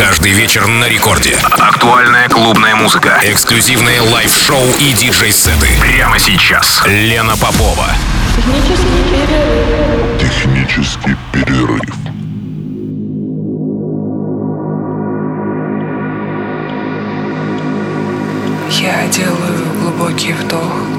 Каждый вечер на рекорде. Актуальная клубная музыка. Эксклюзивные live-шоу и диджей-сеты. Прямо сейчас. Лена Попова. Технический перерыв. Я делаю глубокий вдох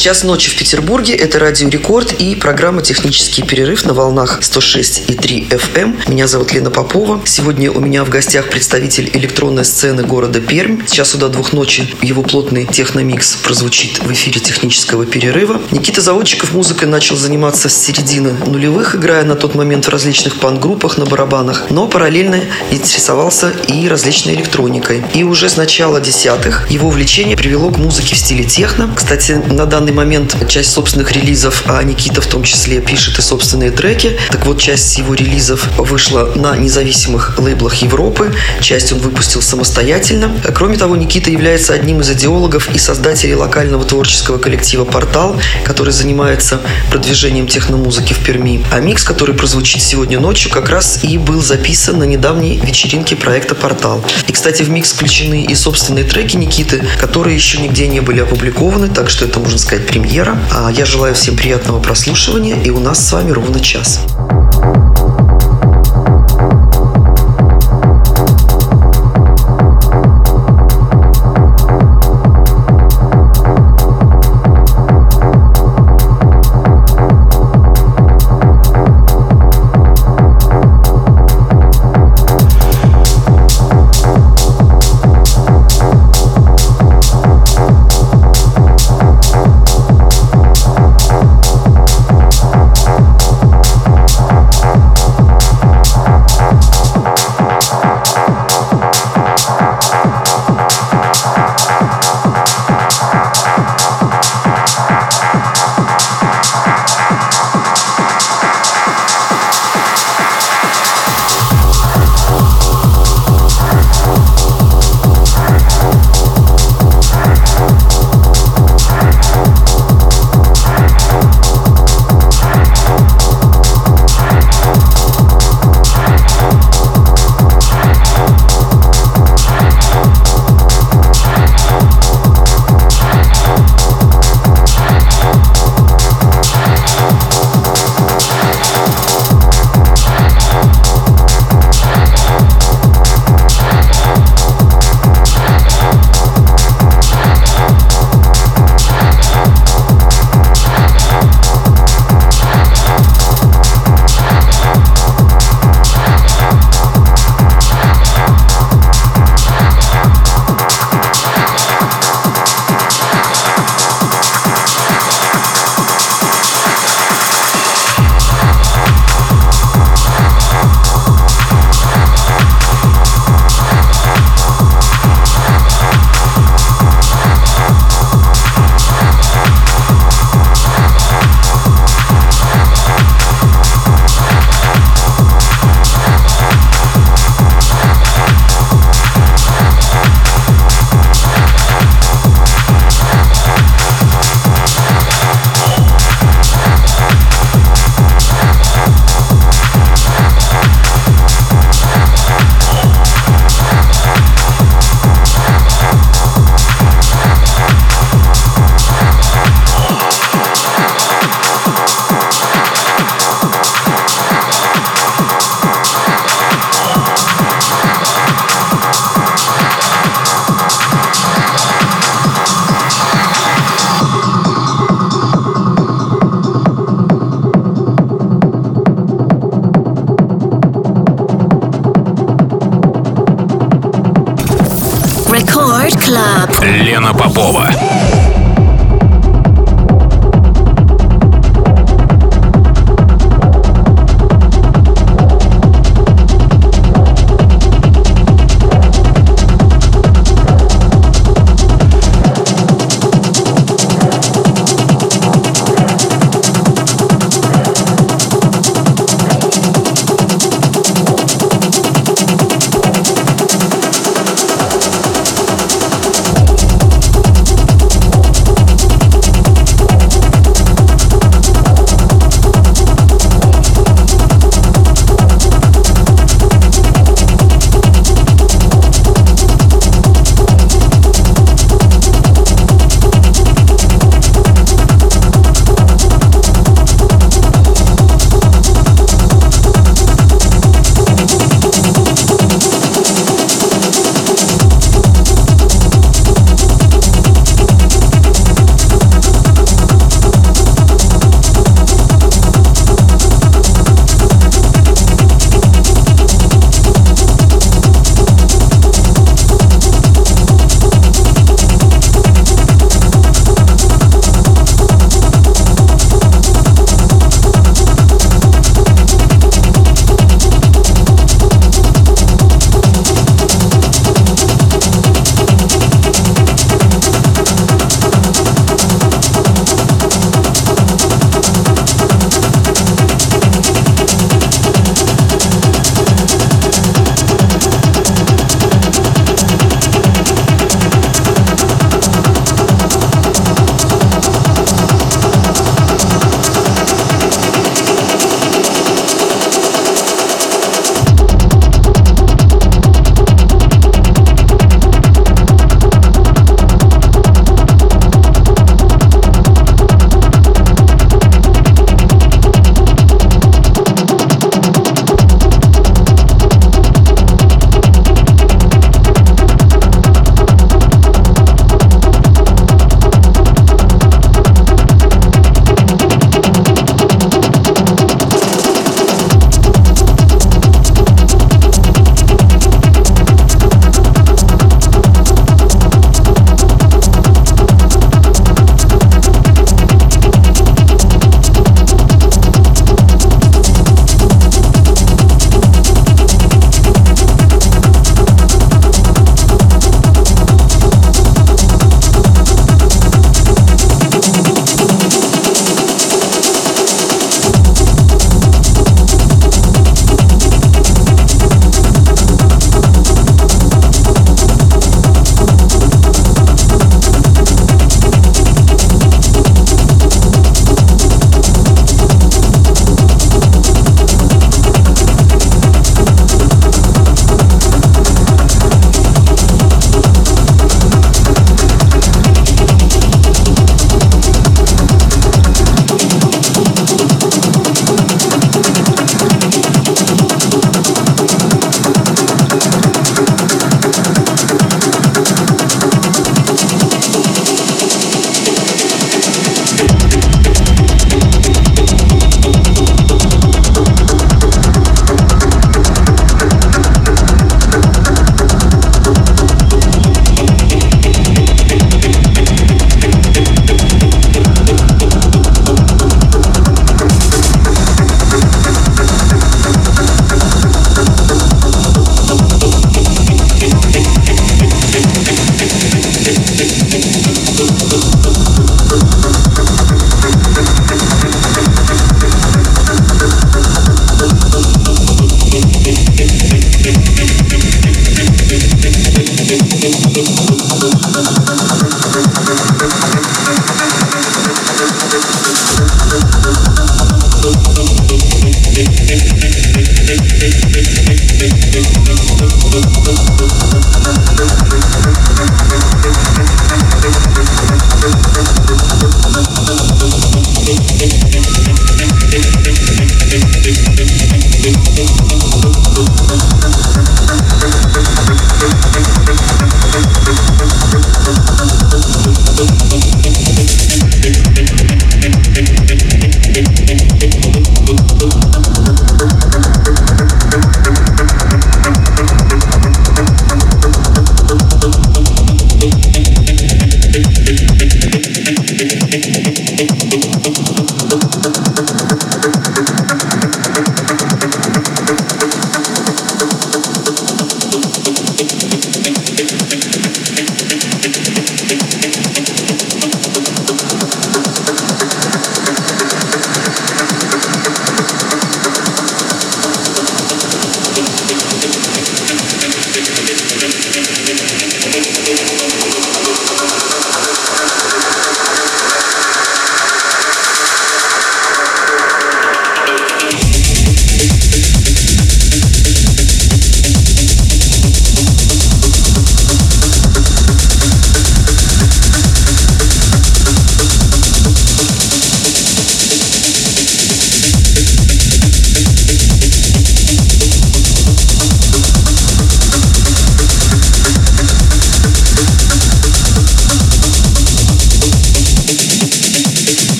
Час ночи в Петербурге. Это Радио Рекорд и программа «Технический перерыв» на волнах 106,3 FM. Меня зовут Лена Попова. Сегодня у меня в гостях представитель электронной сцены города Пермь. Сейчас сюда двух ночи его плотный техномикс прозвучит в эфире технического перерыва. Никита Заводчиков музыкой начал заниматься с середины нулевых, играя на тот момент в различных пан-группах на барабанах, но параллельно интересовался и различной электроникой. И уже с начала десятых его увлечение привело к музыке в стиле техно. Кстати, на данный момент часть собственных релизов, а Никита в том числе пишет и собственные треки. Так вот, часть его релизов вышла на независимых лейблах Европы, часть он выпустил самостоятельно. Кроме того, Никита является одним из идеологов и создателей локального творческого коллектива «Портал», который занимается продвижением техномузыки в Перми. А микс, который прозвучит сегодня ночью, как раз и был записан на недавней вечеринке проекта «Портал». И, кстати, в микс включены и собственные треки Никиты, которые еще нигде не были опубликованы, так что это, можно сказать, премьера. А я желаю всем приятного прослушивания, и у нас с вами ровно час. Елена Попова.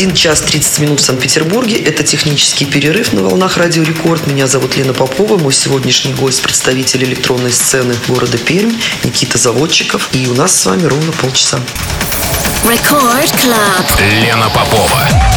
1 час 30 минут в Санкт-Петербурге. Это технический перерыв на волнах Радио Рекорд. Меня зовут Лена Попова. Мой сегодняшний гость – представитель электронной сцены города Пермь Никита Заводчиков. И у нас с вами ровно полчаса. Record Club. Лена Попова.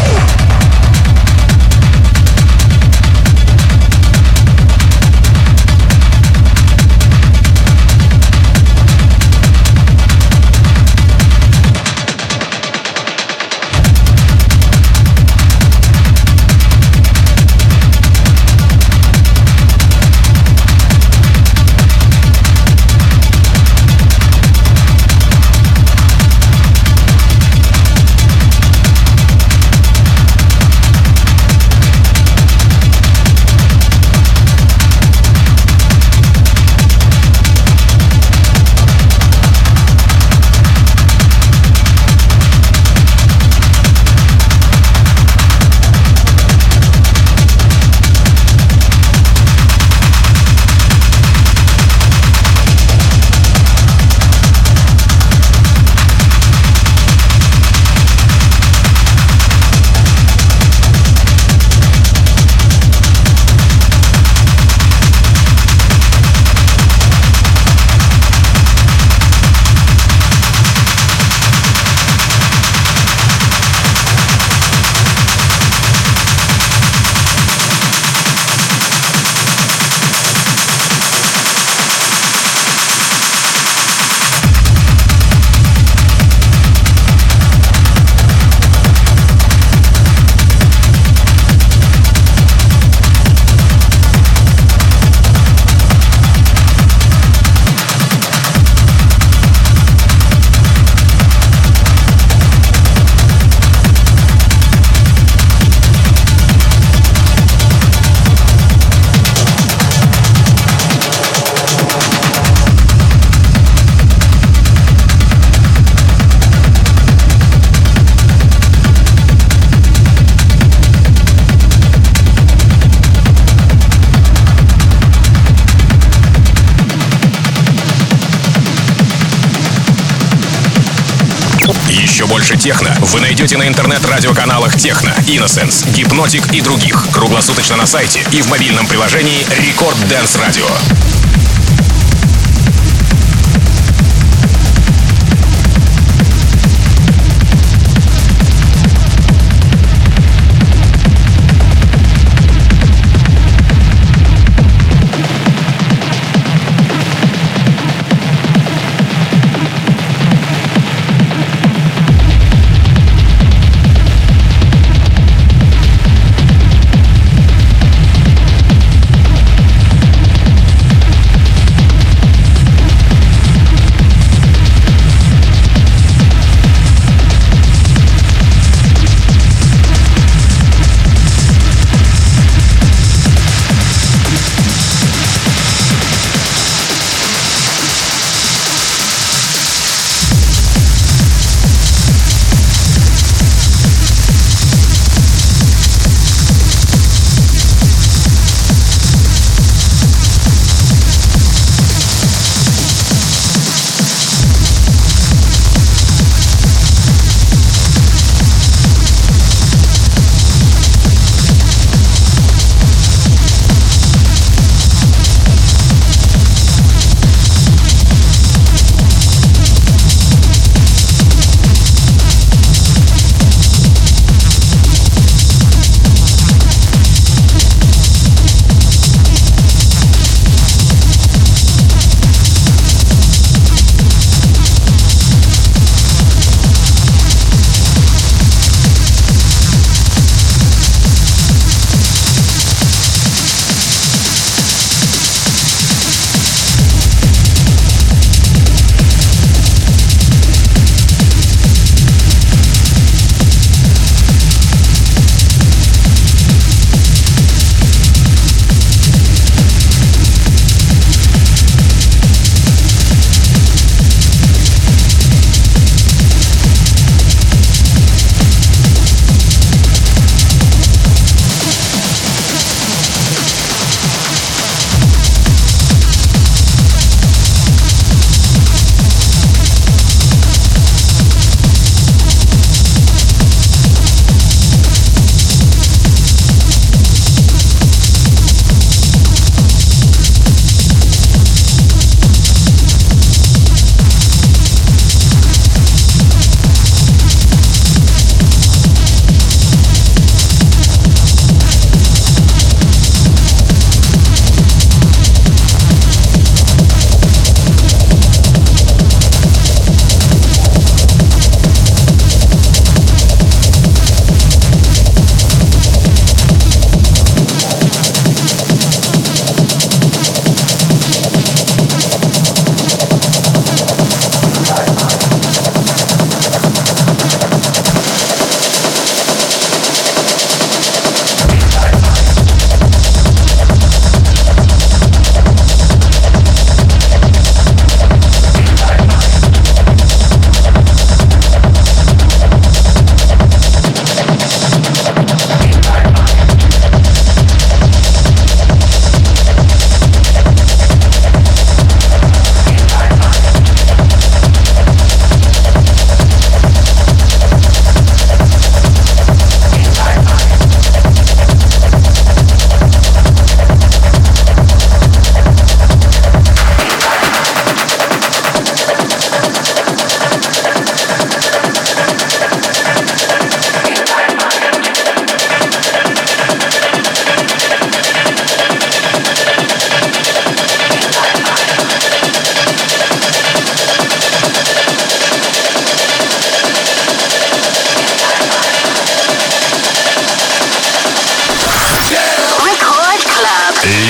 Вы найдете на интернет-радиоканалах Techno, Innocence, Hypnotic и других. Круглосуточно на сайте и в мобильном приложении Record Dance Radio.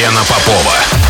Лена Попова.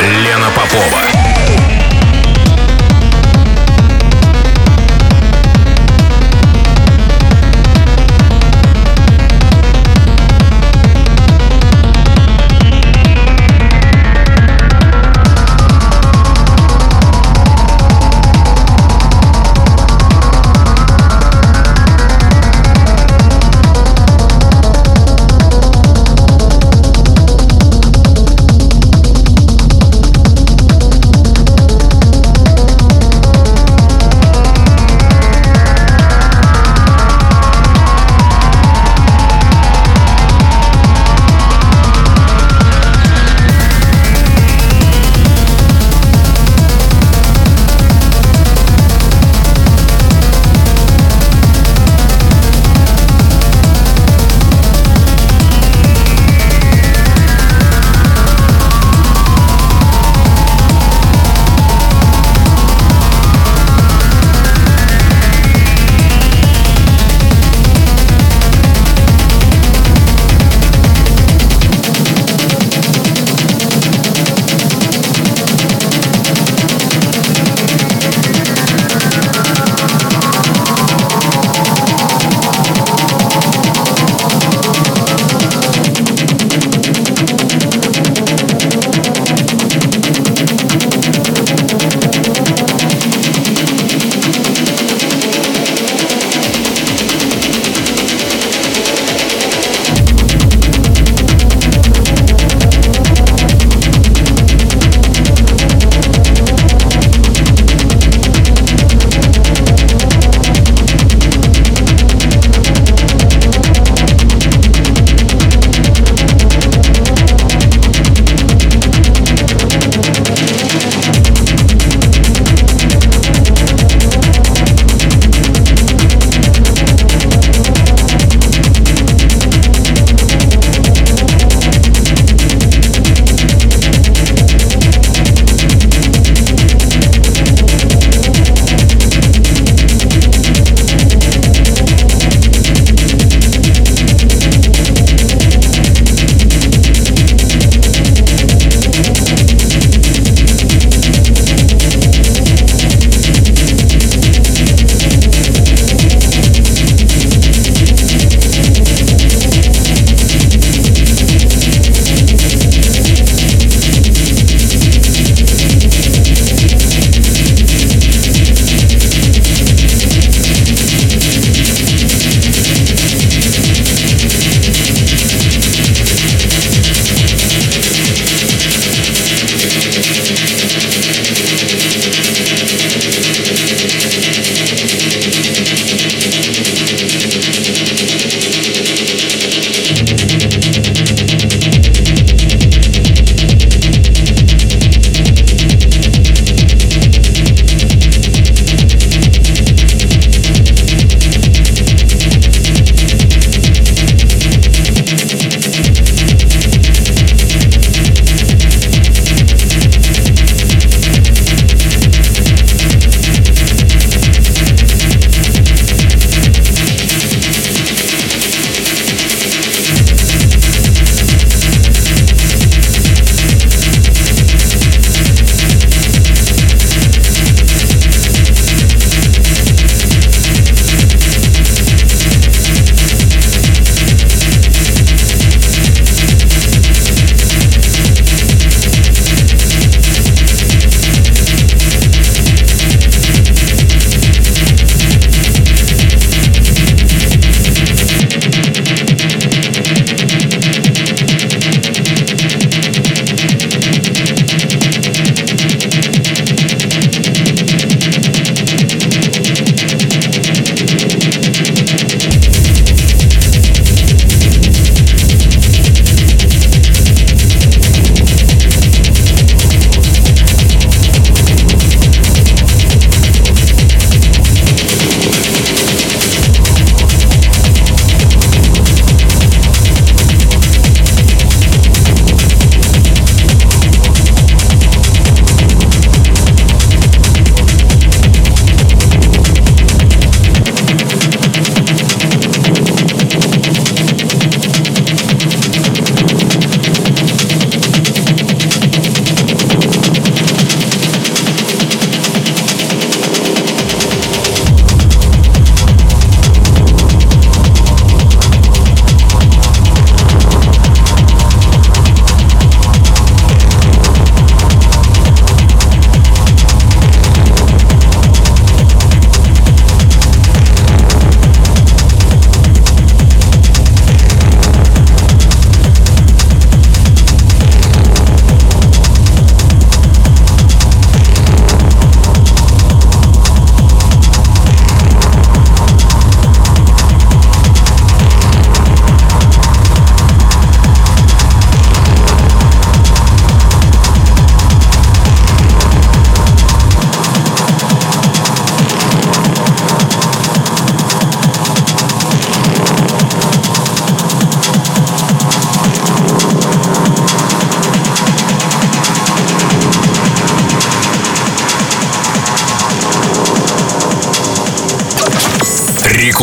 Лена Попова.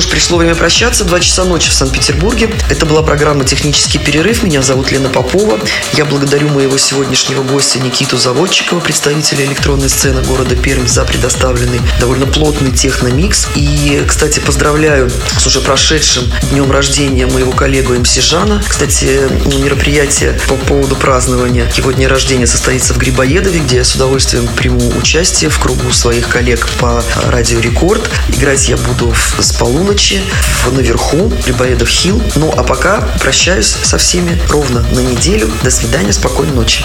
что ж, пришло время прощаться. Два часа ночи в Санкт-Петербурге. Это была программа «Технический перерыв». Меня зовут Лена Попова. Я благодарю моего сегодняшнего гостя Никиту Заводчикова, представителя электронной сцены города Пермь, за предоставленный довольно плотный техномикс. И, кстати, поздравляю с уже прошедшим днем рождения моего коллегу МС Жана. Кстати, мероприятие по поводу празднования его дня рождения состоится в Грибоедове, где я с удовольствием приму участие в кругу своих коллег по радио Рекорд. Играть я буду с полуночи в- наверху, Грибоедов Хилл. Ну, а пока прощаюсь со всеми ровно на неделю. До свидания, спокойной ночи.